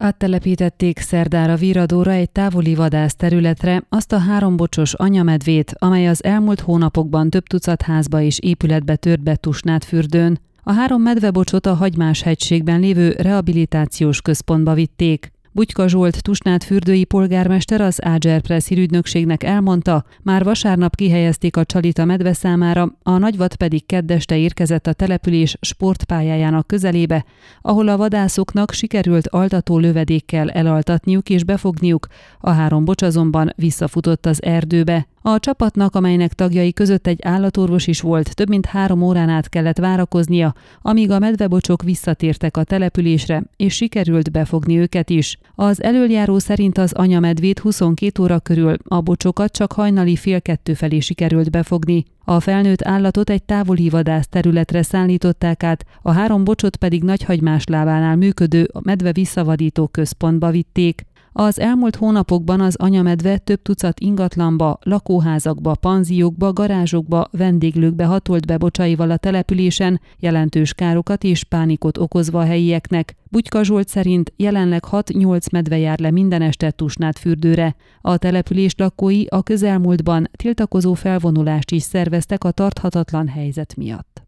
Áttelepítették szerdára Viradóra egy távoli vadász területre azt a hárombocsos anyamedvét, amely az elmúlt hónapokban több tucat házba és épületbe tört be Tusnát fürdőn. A három medvebocsot a Hagymás hegységben lévő rehabilitációs központba vitték. Bugyka Zsolt Tusnát fürdői polgármester az Áger Press hírügynökségnek elmondta, már vasárnap kihelyezték a csalit a medve számára, a nagyvat pedig keddeste érkezett a település sportpályájának közelébe, ahol a vadászoknak sikerült altató lövedékkel elaltatniuk és befogniuk, a három bocs azonban visszafutott az erdőbe. A csapatnak, amelynek tagjai között egy állatorvos is volt, több mint három órán át kellett várakoznia, amíg a medvebocsok visszatértek a településre, és sikerült befogni őket is. Az előjáró szerint az anyamedvét 22 óra körül, a bocsokat csak hajnali fél kettő felé sikerült befogni. A felnőtt állatot egy távoli vadász területre szállították át, a három bocsot pedig Nagyhagymás lábánál működő medve visszavadító központba vitték. Az elmúlt hónapokban az anyamedve több tucat ingatlanba, lakóházakba, panziókba, garázsokba, vendéglőkbe hatolt be bocsaival a településen, jelentős károkat és pánikot okozva a helyieknek. Bugyka Zsolt szerint jelenleg 6-8 medve jár le minden este Tusnát fürdőre. A település lakói a közelmúltban tiltakozó felvonulást is szerveztek a tarthatatlan helyzet miatt.